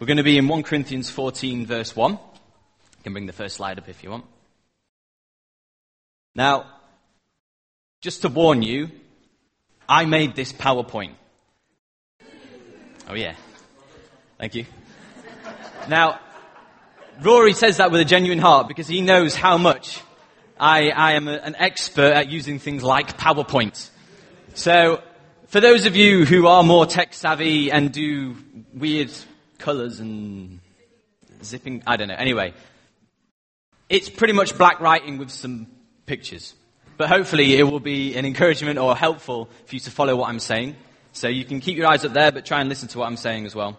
We're going to be in 1 Corinthians 14, verse 1. You can bring the first slide up if you want. Now, just to warn you, I made this PowerPoint. Oh, yeah. Thank you. Now, Rory says that with a genuine heart because he knows how much I, I am a, an expert at using things like PowerPoint. So, for those of you who are more tech savvy and do weird colors and zipping, I don't know. Anyway, it's pretty much black writing with some pictures. But hopefully it will be an encouragement or helpful for you to follow what I'm saying. So you can keep your eyes up there, but try and listen to what I'm saying as well.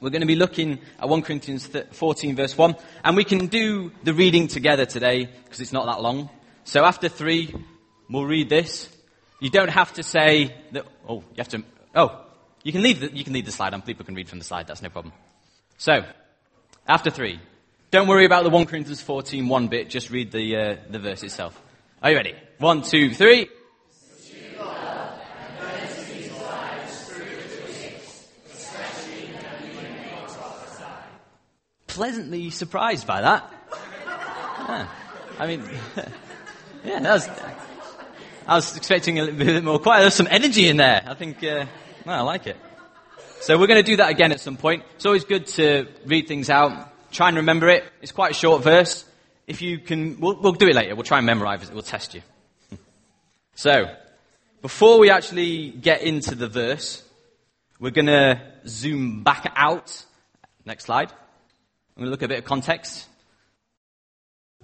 We're going to be looking at 1 Corinthians 14 verse 1, and we can do the reading together today because it's not that long. So after three, we'll read this. You don't have to say that, oh, you have to, oh, you can leave the, you can leave the slide on. People can read from the slide. That's no problem. So, after three, don't worry about the 1 Corinthians 14 one bit. Just read the, uh, the verse itself. Are you ready? One, two, three. Pleasantly surprised by that. Yeah. I mean, yeah, that was, I was expecting a little bit more quiet. There's some energy in there. I think, uh, no, I like it. So we're going to do that again at some point. It's always good to read things out. Try and remember it. It's quite a short verse. If you can, we'll, we'll do it later. We'll try and memorize it. We'll test you. so, before we actually get into the verse, we're going to zoom back out. Next slide. I'm going to look at a bit of context.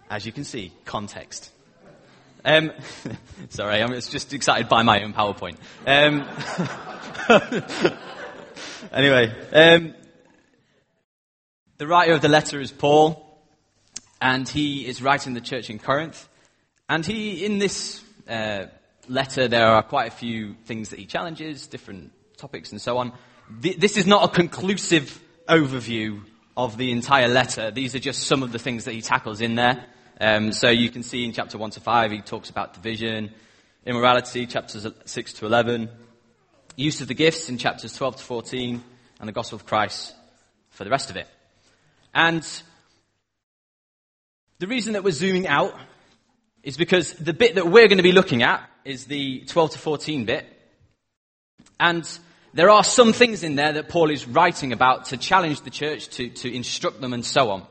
As you can see, context. Um, sorry, I'm just excited by my own PowerPoint. Um, anyway, um, the writer of the letter is Paul, and he is writing the church in Corinth. And he, in this uh, letter, there are quite a few things that he challenges, different topics and so on. This is not a conclusive overview of the entire letter. These are just some of the things that he tackles in there. Um, so you can see in chapter 1 to 5, he talks about division, immorality, chapters 6 to 11, use of the gifts in chapters 12 to 14, and the gospel of Christ for the rest of it. And the reason that we're zooming out is because the bit that we're going to be looking at is the 12 to 14 bit. And there are some things in there that Paul is writing about to challenge the church, to, to instruct them, and so on.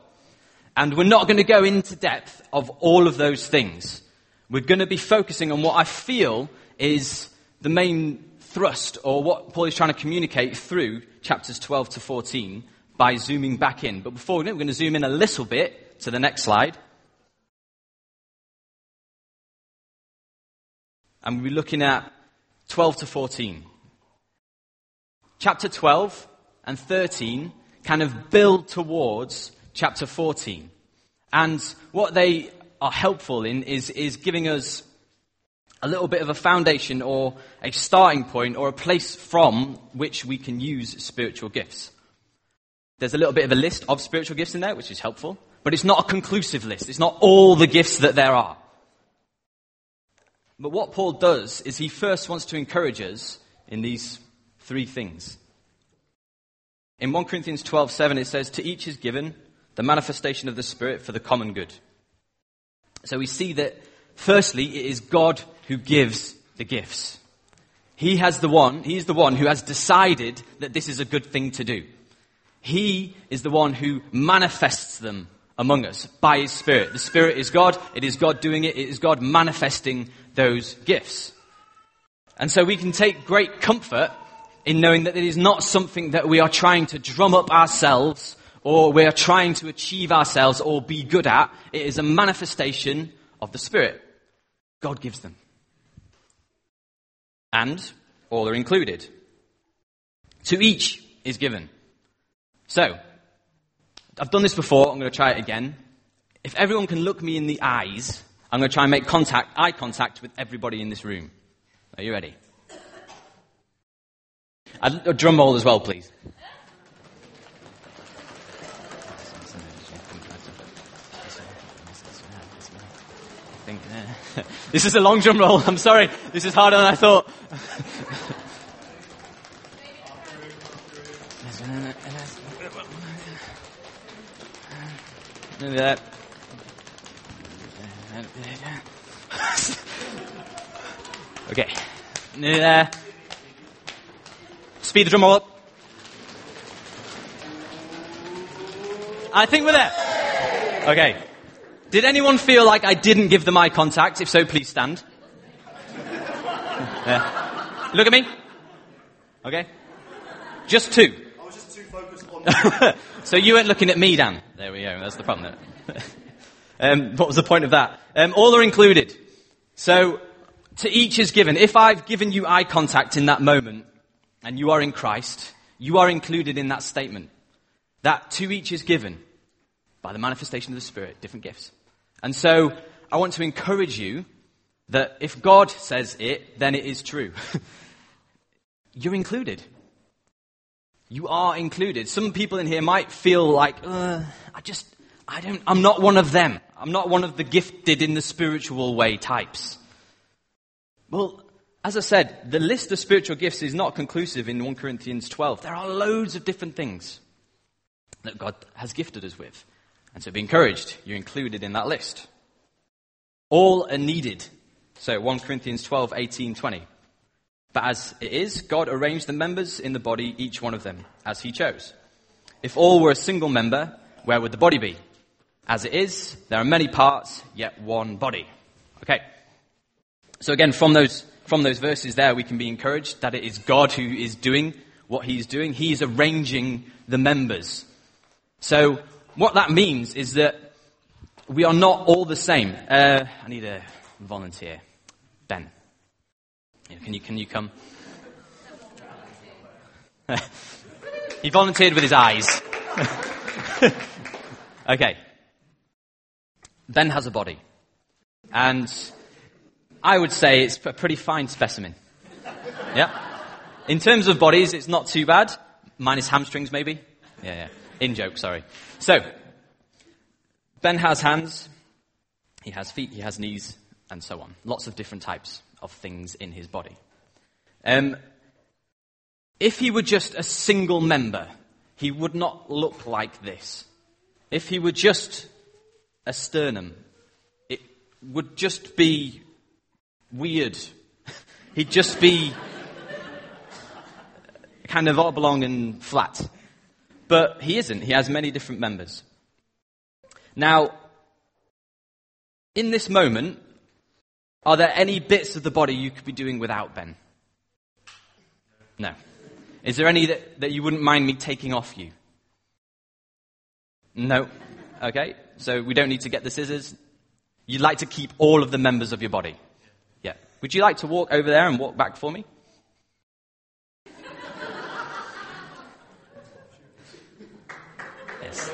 And we're not going to go into depth of all of those things. We're going to be focusing on what I feel is the main thrust or what Paul is trying to communicate through chapters 12 to 14 by zooming back in. But before we do, we're going to zoom in a little bit to the next slide. And we'll be looking at 12 to 14. Chapter 12 and 13 kind of build towards chapter 14. And what they are helpful in is, is giving us a little bit of a foundation or a starting point or a place from which we can use spiritual gifts. There's a little bit of a list of spiritual gifts in there, which is helpful, but it's not a conclusive list. It's not all the gifts that there are. But what Paul does is he first wants to encourage us in these three things. In 1 Corinthians 12:7 it says to each is given the manifestation of the Spirit for the common good. So we see that, firstly, it is God who gives the gifts. He has the one, he's the one who has decided that this is a good thing to do. He is the one who manifests them among us by his Spirit. The Spirit is God, it is God doing it, it is God manifesting those gifts. And so we can take great comfort in knowing that it is not something that we are trying to drum up ourselves or we are trying to achieve ourselves or be good at. It is a manifestation of the Spirit. God gives them. And all are included. To each is given. So, I've done this before, I'm going to try it again. If everyone can look me in the eyes, I'm going to try and make contact, eye contact with everybody in this room. Are you ready? A drum roll as well, please. This is a long drum roll. I'm sorry. This is harder than I thought. Nearly there. okay. Speed the drum roll up. I think we're there. Okay. Did anyone feel like I didn't give them eye contact? If so, please stand. Yeah. Look at me. Okay. Just two. I was just too focused on. so you weren't looking at me, Dan. There we go. That's the problem. Um, what was the point of that? Um, all are included. So to each is given. If I've given you eye contact in that moment, and you are in Christ, you are included in that statement. That to each is given by the manifestation of the Spirit, different gifts. And so I want to encourage you that if God says it, then it is true. You're included. You are included. Some people in here might feel like, uh, I just, I don't, I'm not one of them. I'm not one of the gifted in the spiritual way types. Well, as I said, the list of spiritual gifts is not conclusive in 1 Corinthians 12. There are loads of different things that God has gifted us with. And so be encouraged. You're included in that list. All are needed. So 1 Corinthians 12, 18, 20. But as it is, God arranged the members in the body, each one of them, as he chose. If all were a single member, where would the body be? As it is, there are many parts, yet one body. Okay. So again, from those, from those verses there, we can be encouraged that it is God who is doing what he's doing. He's arranging the members. So what that means is that we are not all the same. Uh, I need a volunteer. Ben. Can you, can you come? he volunteered with his eyes. okay. Ben has a body. And I would say it's a pretty fine specimen. Yeah? In terms of bodies, it's not too bad. Minus hamstrings, maybe. Yeah, yeah. In joke, sorry. So, Ben has hands, he has feet, he has knees, and so on. Lots of different types of things in his body. Um, if he were just a single member, he would not look like this. If he were just a sternum, it would just be weird. He'd just be kind of oblong and flat. But he isn't. He has many different members. Now, in this moment, are there any bits of the body you could be doing without Ben? No. Is there any that, that you wouldn't mind me taking off you? No. Okay. So we don't need to get the scissors. You'd like to keep all of the members of your body. Yeah. Would you like to walk over there and walk back for me? Yes.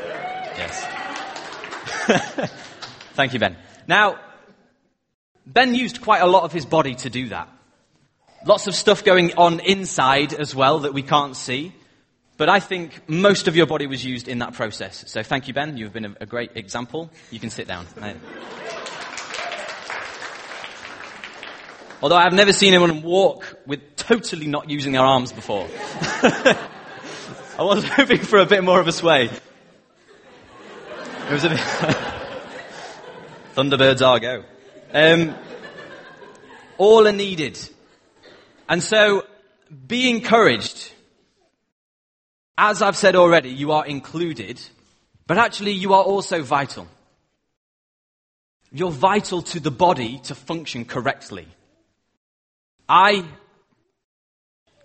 Yes. Thank you, Ben. Now, Ben used quite a lot of his body to do that. Lots of stuff going on inside as well that we can't see. But I think most of your body was used in that process. So thank you, Ben. You've been a, great example. You can sit down. Although I've never seen anyone walk with totally not using their arms before. I was hoping for a bit more of a sway. It was a bit. Thunderbirds are go. Um, all are needed. And so, be encouraged. As I've said already, you are included, but actually you are also vital. You're vital to the body to function correctly. I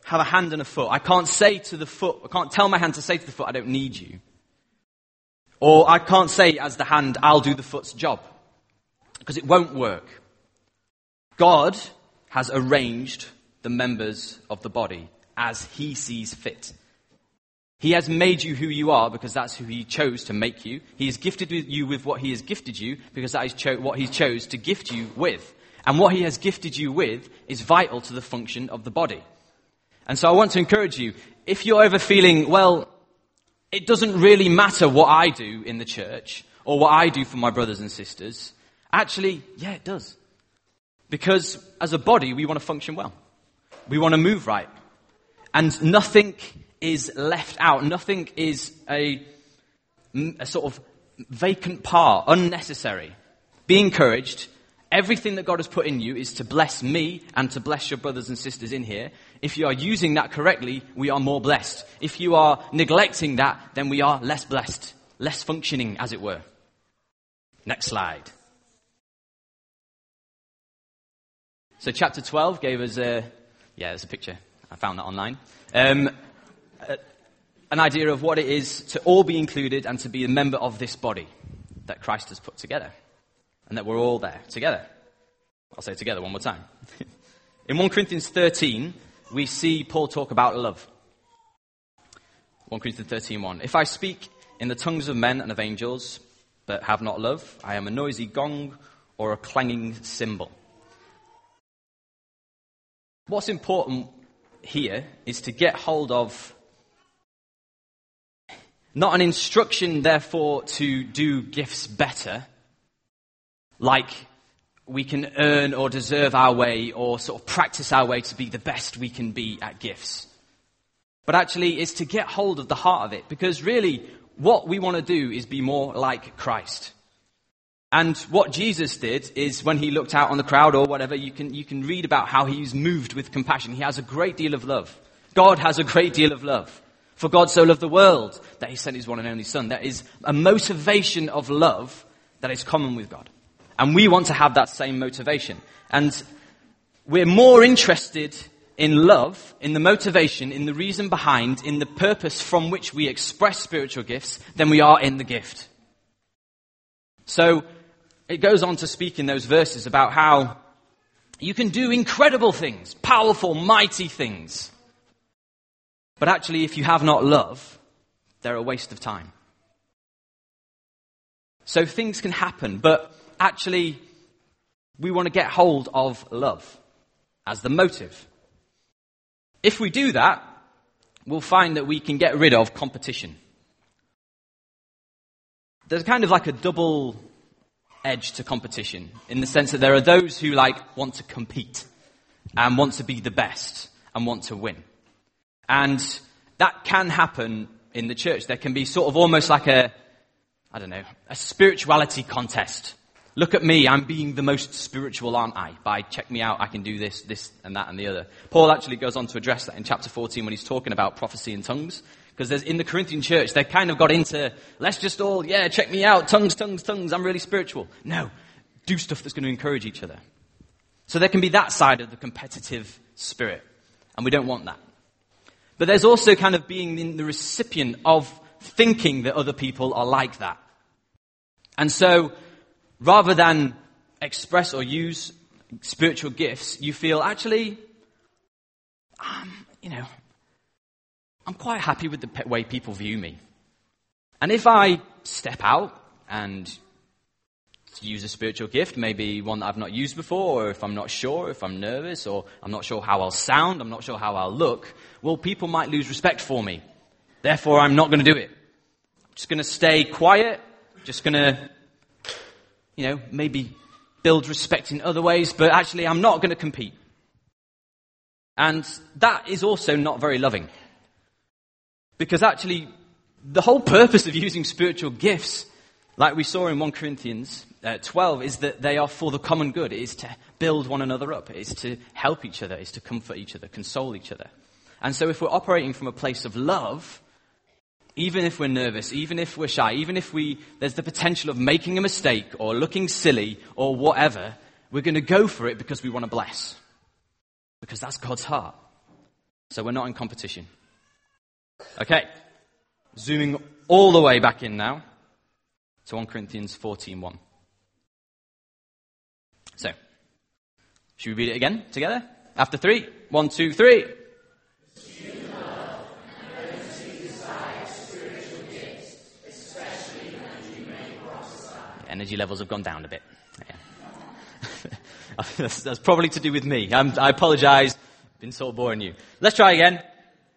have a hand and a foot. I can't say to the foot, I can't tell my hand to say to the foot, I don't need you. Or I can't say as the hand, I'll do the foot's job. Because it won't work. God has arranged the members of the body as he sees fit. He has made you who you are because that's who he chose to make you. He has gifted you with what he has gifted you because that is cho- what he chose to gift you with. And what he has gifted you with is vital to the function of the body. And so I want to encourage you, if you're ever feeling, well, it doesn't really matter what I do in the church or what I do for my brothers and sisters, actually, yeah, it does. Because as a body, we want to function well. We want to move right. And nothing is left out. Nothing is a, a sort of vacant part, unnecessary. Be encouraged. Everything that God has put in you is to bless me and to bless your brothers and sisters in here. If you are using that correctly, we are more blessed. If you are neglecting that, then we are less blessed, less functioning, as it were. Next slide. So, chapter 12 gave us a, yeah, there's a picture. I found that online. Um, an idea of what it is to all be included and to be a member of this body that Christ has put together. And that we're all there together. I'll say together one more time. In 1 Corinthians 13, we see Paul talk about love. 1 Corinthians 13 1. If I speak in the tongues of men and of angels, but have not love, I am a noisy gong or a clanging cymbal. What's important here is to get hold of not an instruction, therefore, to do gifts better, like we can earn or deserve our way or sort of practice our way to be the best we can be at gifts. But actually, it's to get hold of the heart of it, because really, what we want to do is be more like Christ. And what Jesus did is when he looked out on the crowd or whatever, you can, you can read about how he's moved with compassion. He has a great deal of love. God has a great deal of love. For God so loved the world that he sent his one and only son. That is a motivation of love that is common with God. And we want to have that same motivation. And we're more interested in love, in the motivation, in the reason behind, in the purpose from which we express spiritual gifts than we are in the gift. So, it goes on to speak in those verses about how you can do incredible things, powerful, mighty things. But actually, if you have not love, they're a waste of time. So things can happen, but actually, we want to get hold of love as the motive. If we do that, we'll find that we can get rid of competition. There's kind of like a double edge to competition in the sense that there are those who like want to compete and want to be the best and want to win. And that can happen in the church. There can be sort of almost like a, I don't know, a spirituality contest. Look at me, I'm being the most spiritual, aren't I? By check me out, I can do this, this, and that, and the other. Paul actually goes on to address that in chapter 14 when he's talking about prophecy and tongues. Because in the Corinthian church, they kind of got into, let's just all, yeah, check me out, tongues, tongues, tongues, I'm really spiritual. No, do stuff that's going to encourage each other. So there can be that side of the competitive spirit, and we don't want that. But there's also kind of being in the recipient of thinking that other people are like that. And so, rather than express or use spiritual gifts, you feel actually, um, you know, I'm quite happy with the way people view me. And if I step out and use a spiritual gift, maybe one that I've not used before, or if I'm not sure, if I'm nervous, or I'm not sure how I'll sound, I'm not sure how I'll look, well, people might lose respect for me. Therefore, I'm not going to do it. I'm just going to stay quiet, just going to, you know, maybe build respect in other ways, but actually, I'm not going to compete. And that is also not very loving. Because actually, the whole purpose of using spiritual gifts, like we saw in 1 Corinthians uh, 12 is that they are for the common good. It is to build one another up. It is to help each other. It is to comfort each other, console each other. And so if we're operating from a place of love, even if we're nervous, even if we're shy, even if we, there's the potential of making a mistake or looking silly or whatever, we're going to go for it because we want to bless. Because that's God's heart. So we're not in competition. Okay. Zooming all the way back in now to 1 Corinthians 14.1. So, should we read it again together? After three. One, two, three. Energy levels have gone down a bit. Yeah. that's, that's, probably to do with me. I'm, I apologize. Been sort of boring you. Let's try again.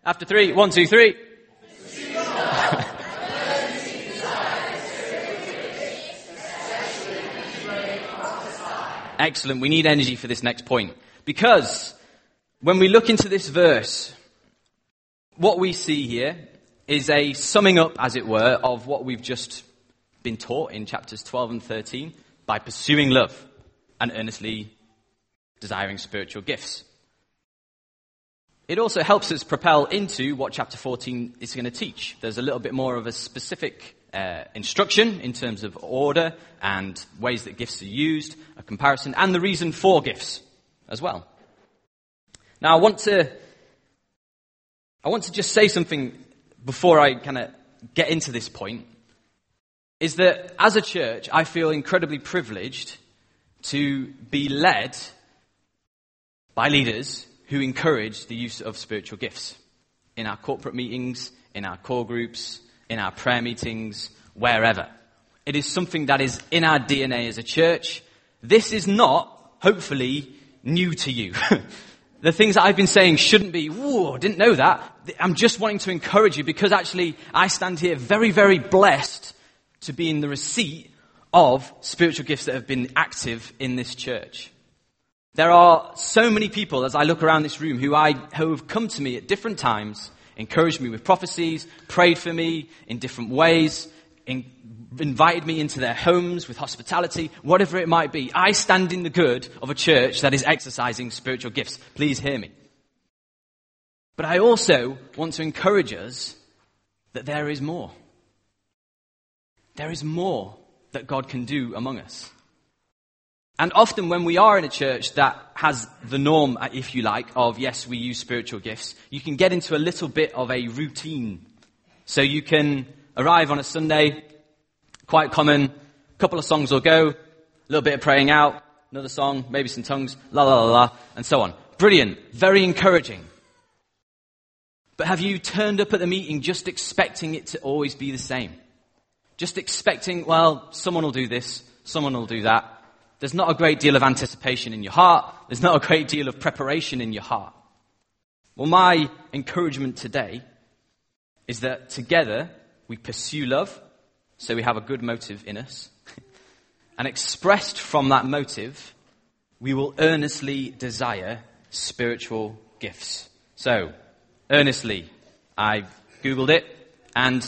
After three. One, two, three. Excellent. We need energy for this next point. Because when we look into this verse, what we see here is a summing up, as it were, of what we've just been taught in chapters 12 and 13 by pursuing love and earnestly desiring spiritual gifts. It also helps us propel into what chapter 14 is going to teach. There's a little bit more of a specific uh, instruction in terms of order and ways that gifts are used, a comparison, and the reason for gifts as well. Now, I want to, I want to just say something before I kind of get into this point. Is that as a church, I feel incredibly privileged to be led by leaders who encourage the use of spiritual gifts in our corporate meetings, in our core groups, in our prayer meetings, wherever. It is something that is in our DNA as a church. This is not, hopefully, new to you. the things that I've been saying shouldn't be, whoa, didn't know that. I'm just wanting to encourage you because actually I stand here very, very blessed to be in the receipt of spiritual gifts that have been active in this church. There are so many people as I look around this room who I, who have come to me at different times, encouraged me with prophecies, prayed for me in different ways, in, invited me into their homes with hospitality, whatever it might be. I stand in the good of a church that is exercising spiritual gifts. Please hear me. But I also want to encourage us that there is more. There is more that God can do among us. And often when we are in a church that has the norm, uh, if you like, of yes, we use spiritual gifts, you can get into a little bit of a routine. So you can arrive on a Sunday, quite common, a couple of songs will go, a little bit of praying out, another song, maybe some tongues, la la la la, and so on. Brilliant, very encouraging. But have you turned up at the meeting just expecting it to always be the same? Just expecting, well, someone will do this, someone will do that. There's not a great deal of anticipation in your heart. There's not a great deal of preparation in your heart. Well, my encouragement today is that together we pursue love, so we have a good motive in us. and expressed from that motive, we will earnestly desire spiritual gifts. So, earnestly, I've Googled it, and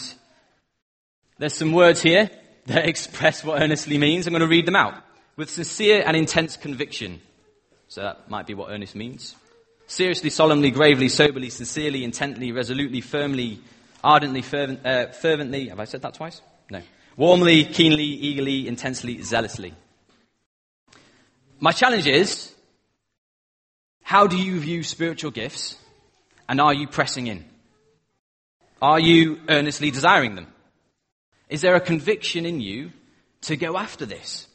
there's some words here that express what earnestly means. I'm going to read them out. With sincere and intense conviction. So that might be what earnest means. Seriously, solemnly, gravely, soberly, sincerely, intently, resolutely, firmly, ardently, fervent, uh, fervently. Have I said that twice? No. Warmly, keenly, eagerly, intensely, zealously. My challenge is, how do you view spiritual gifts and are you pressing in? Are you earnestly desiring them? Is there a conviction in you to go after this?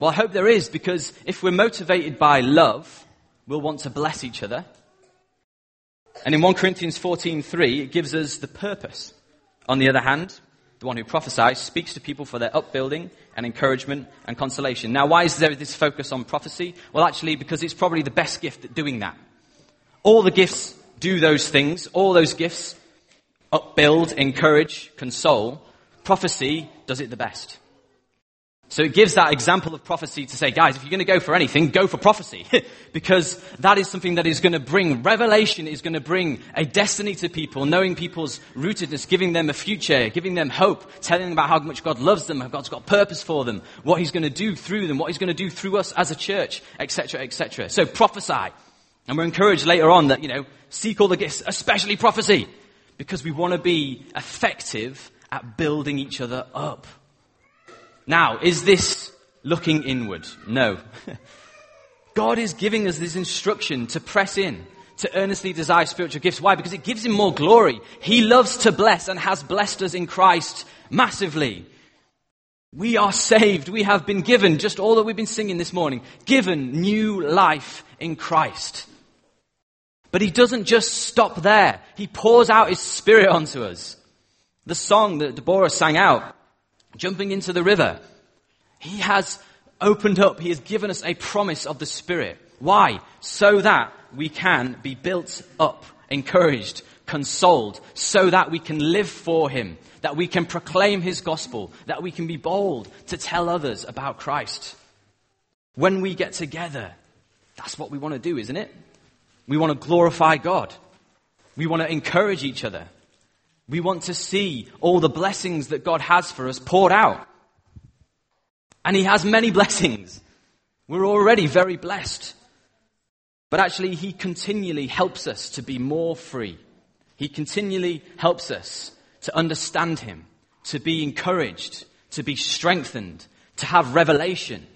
Well, I hope there is because if we're motivated by love, we'll want to bless each other. And in 1 Corinthians 14:3, it gives us the purpose. On the other hand, the one who prophesies speaks to people for their upbuilding and encouragement and consolation. Now, why is there this focus on prophecy? Well, actually, because it's probably the best gift at doing that. All the gifts do those things. All those gifts upbuild, encourage, console. Prophecy does it the best. So it gives that example of prophecy to say, guys, if you're going to go for anything, go for prophecy. because that is something that is going to bring, revelation is going to bring a destiny to people, knowing people's rootedness, giving them a future, giving them hope, telling them about how much God loves them, how God's got purpose for them, what He's going to do through them, what He's going to do through us as a church, etc., etc. So prophesy. And we're encouraged later on that, you know, seek all the gifts, especially prophecy because we want to be effective at building each other up. Now, is this looking inward? No. God is giving us this instruction to press in, to earnestly desire spiritual gifts. Why? Because it gives Him more glory. He loves to bless and has blessed us in Christ massively. We are saved. We have been given, just all that we've been singing this morning, given new life in Christ. But he doesn't just stop there. He pours out his spirit onto us. The song that Deborah sang out, jumping into the river. He has opened up, he has given us a promise of the spirit. Why? So that we can be built up, encouraged, consoled, so that we can live for him, that we can proclaim his gospel, that we can be bold to tell others about Christ. When we get together, that's what we want to do, isn't it? We want to glorify God. We want to encourage each other. We want to see all the blessings that God has for us poured out. And He has many blessings. We're already very blessed. But actually, He continually helps us to be more free. He continually helps us to understand Him, to be encouraged, to be strengthened, to have revelation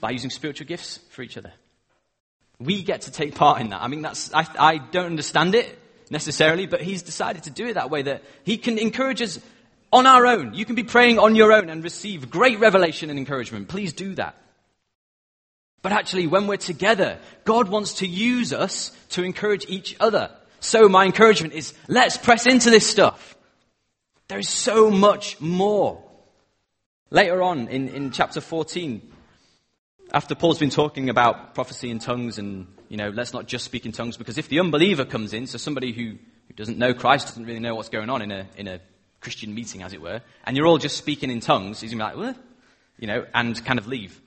by using spiritual gifts for each other. We get to take part in that. I mean, that's, I, I don't understand it necessarily, but he's decided to do it that way that he can encourage us on our own. You can be praying on your own and receive great revelation and encouragement. Please do that. But actually, when we're together, God wants to use us to encourage each other. So my encouragement is, let's press into this stuff. There is so much more. Later on in, in chapter 14, after Paul's been talking about prophecy in tongues and, you know, let's not just speak in tongues, because if the unbeliever comes in, so somebody who, who doesn't know Christ, doesn't really know what's going on in a, in a Christian meeting, as it were, and you're all just speaking in tongues, he's going to be like? You know, and kind of leave.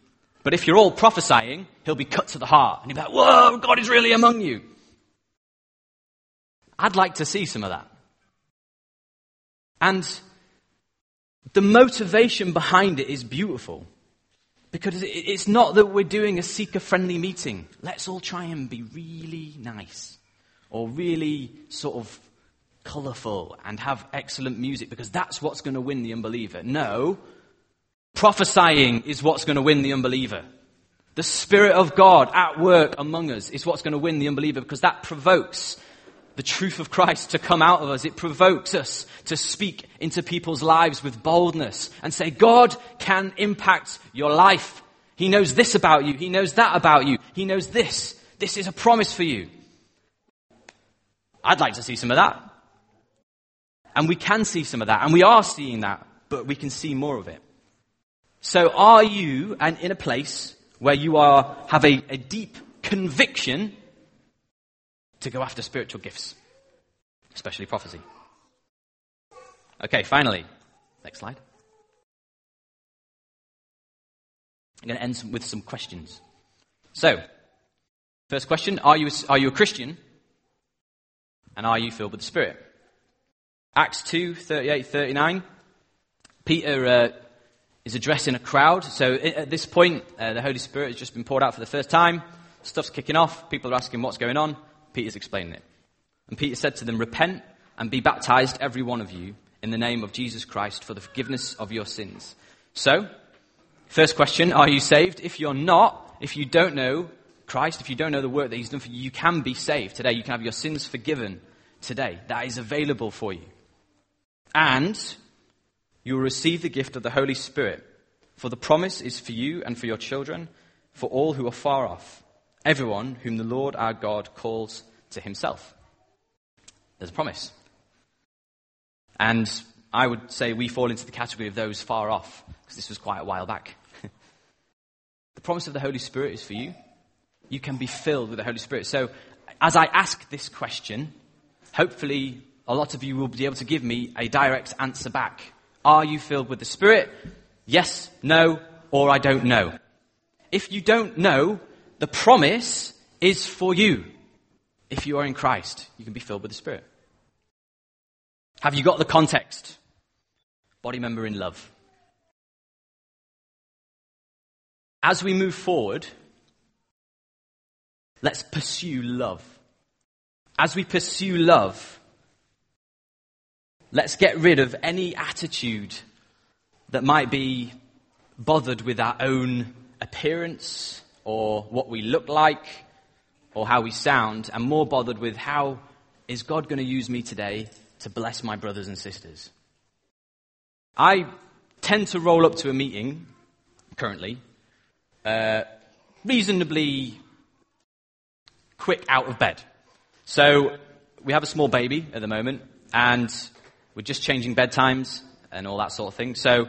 But if you're all prophesying, he'll be cut to the heart, and he'll be like, whoa, God is really among you. I'd like to see some of that. And the motivation behind it is beautiful. Because it's not that we're doing a seeker friendly meeting. Let's all try and be really nice or really sort of colourful and have excellent music because that's what's going to win the unbeliever. No, prophesying is what's going to win the unbeliever. The Spirit of God at work among us is what's going to win the unbeliever because that provokes the truth of Christ to come out of us. It provokes us to speak into people's lives with boldness and say, God can impact your life. He knows this about you. He knows that about you. He knows this. This is a promise for you. I'd like to see some of that. And we can see some of that. And we are seeing that, but we can see more of it. So are you and in a place where you are, have a, a deep conviction to go after spiritual gifts, especially prophecy. Okay, finally, next slide. I'm going to end with some questions. So, first question Are you, are you a Christian? And are you filled with the Spirit? Acts 2 38 39. Peter uh, is addressing a crowd. So, at this point, uh, the Holy Spirit has just been poured out for the first time. Stuff's kicking off. People are asking what's going on. Peter's explaining it. And Peter said to them, Repent and be baptized, every one of you, in the name of Jesus Christ for the forgiveness of your sins. So, first question, are you saved? If you're not, if you don't know Christ, if you don't know the work that He's done for you, you can be saved today. You can have your sins forgiven today. That is available for you. And you will receive the gift of the Holy Spirit. For the promise is for you and for your children, for all who are far off everyone whom the Lord our God calls to himself. There's a promise. And I would say we fall into the category of those far off, because this was quite a while back. the promise of the Holy Spirit is for you. You can be filled with the Holy Spirit. So, as I ask this question, hopefully a lot of you will be able to give me a direct answer back. Are you filled with the Spirit? Yes, no, or I don't know. If you don't know, the promise is for you. If you are in Christ, you can be filled with the Spirit. Have you got the context? Body member in love. As we move forward, let's pursue love. As we pursue love, let's get rid of any attitude that might be bothered with our own appearance, or what we look like or how we sound, and more bothered with how is God going to use me today to bless my brothers and sisters. I tend to roll up to a meeting currently uh, reasonably quick out of bed. So we have a small baby at the moment, and we're just changing bedtimes and all that sort of thing. So,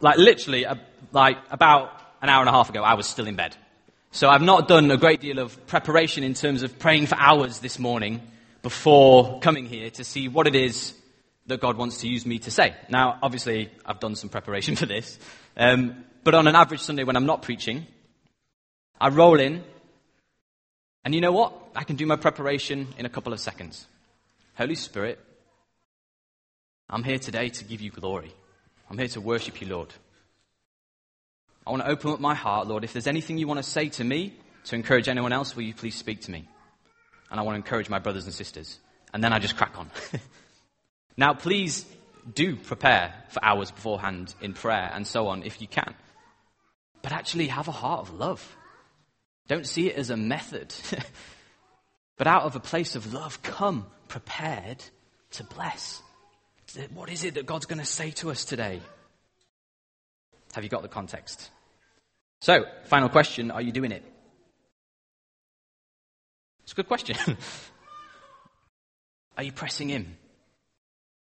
like literally, uh, like about an hour and a half ago, I was still in bed. So I've not done a great deal of preparation in terms of praying for hours this morning before coming here to see what it is that God wants to use me to say. Now, obviously, I've done some preparation for this. Um, but on an average Sunday when I'm not preaching, I roll in And you know what? I can do my preparation in a couple of seconds. Holy Spirit, I'm here today to give you glory. I'm here to worship you, Lord. I want to open up my heart, Lord. If there's anything you want to say to me to encourage anyone else, will you please speak to me? And I want to encourage my brothers and sisters. And then I just crack on. now, please do prepare for hours beforehand in prayer and so on if you can. But actually have a heart of love. Don't see it as a method. but out of a place of love, come prepared to bless. What is it that God's going to say to us today? Have you got the context? So, final question Are you doing it? It's a good question. Are you pressing in?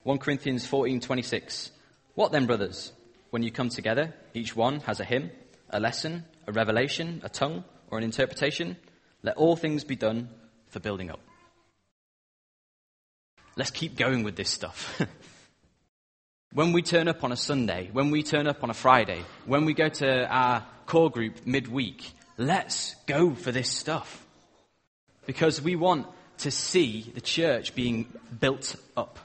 1 Corinthians 14:26. What then, brothers? When you come together, each one has a hymn, a lesson, a revelation, a tongue, or an interpretation. Let all things be done for building up. Let's keep going with this stuff. when we turn up on a Sunday, when we turn up on a Friday, when we go to our core group midweek, let's go for this stuff. Because we want to see the church being built up.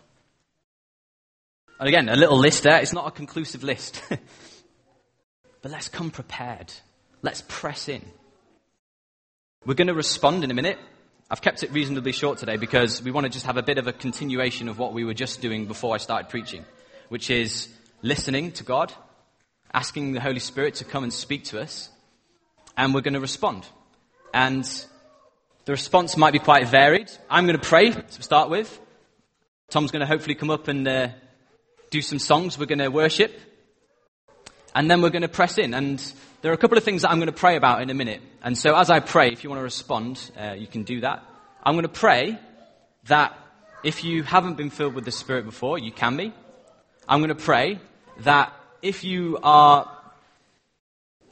And again, a little list there. It's not a conclusive list. but let's come prepared. Let's press in. We're going to respond in a minute. I've kept it reasonably short today because we want to just have a bit of a continuation of what we were just doing before I started preaching, which is listening to God, asking the Holy Spirit to come and speak to us, and we're going to respond. And the response might be quite varied. I'm going to pray to start with. Tom's going to hopefully come up and uh, do some songs. We're going to worship. And then we're going to press in. And there are a couple of things that I'm going to pray about in a minute. And so as I pray, if you want to respond, uh, you can do that. I'm going to pray that if you haven't been filled with the Spirit before, you can be. I'm going to pray that if you are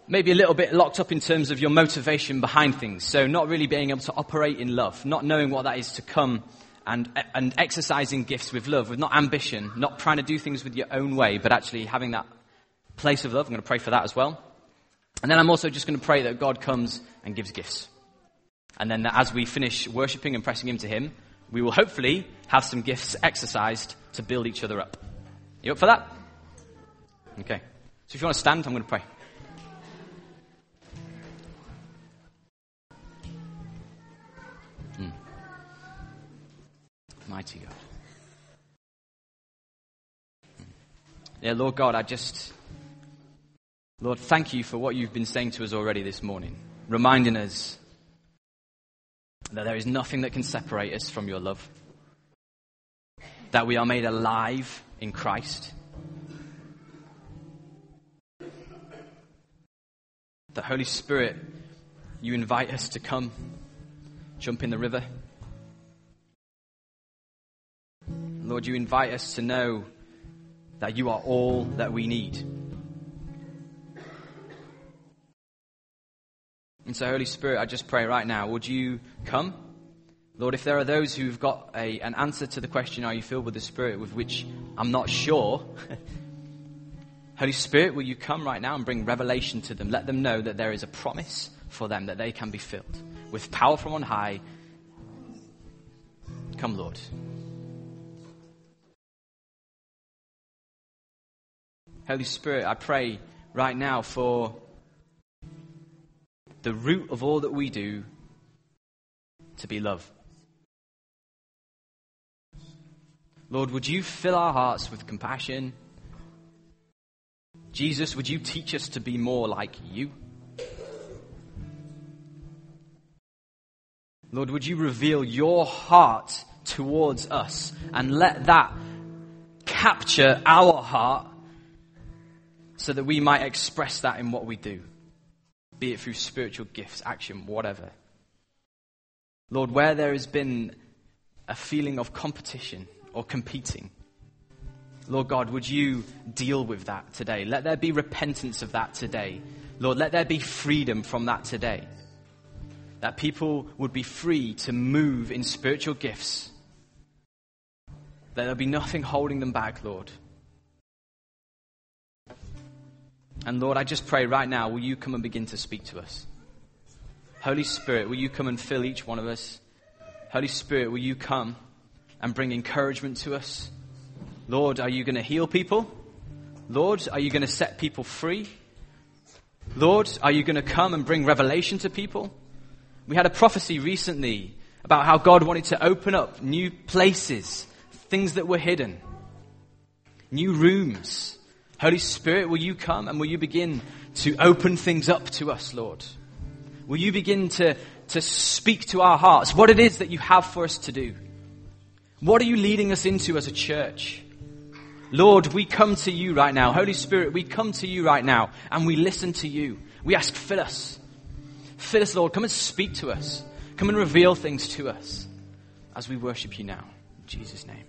maybe a little bit locked up in terms of your motivation behind things, so not really being able to operate in love, not knowing what that is to come and, and exercising gifts with love, with not ambition, not trying to do things with your own way, but actually having that place of love. I'm going to pray for that as well. And then I'm also just going to pray that God comes and gives gifts. And then that as we finish worshipping and pressing into Him, we will hopefully have some gifts exercised to build each other up. You up for that? Okay. So if you want to stand, I'm going to pray. Hmm. Mighty God. Hmm. Yeah, Lord God, I just Lord, thank you for what you've been saying to us already this morning, reminding us that there is nothing that can separate us from your love, that we are made alive in Christ. The Holy Spirit, you invite us to come, jump in the river. Lord, you invite us to know that you are all that we need. And so, Holy Spirit, I just pray right now, would you come? Lord, if there are those who've got a, an answer to the question, are you filled with the Spirit, with which I'm not sure, Holy Spirit, will you come right now and bring revelation to them? Let them know that there is a promise for them that they can be filled with power from on high. Come, Lord. Holy Spirit, I pray right now for the root of all that we do to be love. Lord, would you fill our hearts with compassion? Jesus, would you teach us to be more like you? Lord, would you reveal your heart towards us and let that capture our heart so that we might express that in what we do? be it through spiritual gifts, action, whatever. Lord, where there has been a feeling of competition or competing, Lord God, would you deal with that today? Let there be repentance of that today. Lord, let there be freedom from that today. That people would be free to move in spiritual gifts. That there'll be nothing holding them back, Lord. And Lord, I just pray right now, will you come and begin to speak to us? Holy Spirit, will you come and fill each one of us? Holy Spirit, will you come and bring encouragement to us? Lord, are you going to heal people? Lord, are you going to set people free? Lord, are you going to come and bring revelation to people? We had a prophecy recently about how God wanted to open up new places, things that were hidden, new rooms. Holy Spirit, will you come and will you begin to open things up to us, Lord? Will you begin to, to speak to our hearts what it is that you have for us to do? What are you leading us into as a church? Lord, we come to you right now. Holy Spirit, we come to you right now and we listen to you. We ask, fill us. Fill us, Lord. Come and speak to us. Come and reveal things to us as we worship you now. In Jesus' name.